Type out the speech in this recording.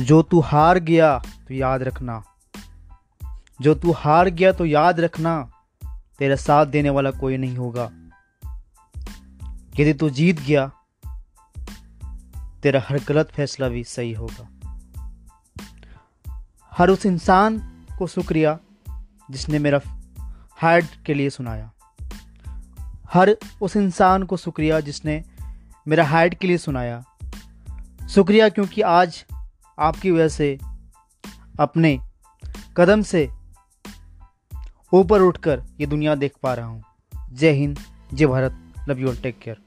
जो तू हार गया तो याद रखना। जो तू हार गया तो याद रखना, तेरा साथ देने वाला कोई नहीं होगा। यदि तू जीत गया, तेरा हर गलत फैसला भी सही होगा। हर उस इंसान को शुक्रिया जिसने मेरा हार्ट के लिए सुनाया। हर उस इंसान को शुक्रिया जिसने मेरा हार्ट के लिए सुनाया। शुक्रिया क्योंकि आज आपकी वजह से, अपने कदम से ऊपर उठकर ये दुनिया देख पा रहा हूँ। जय हिंद, जय Bharat, love you all, take care.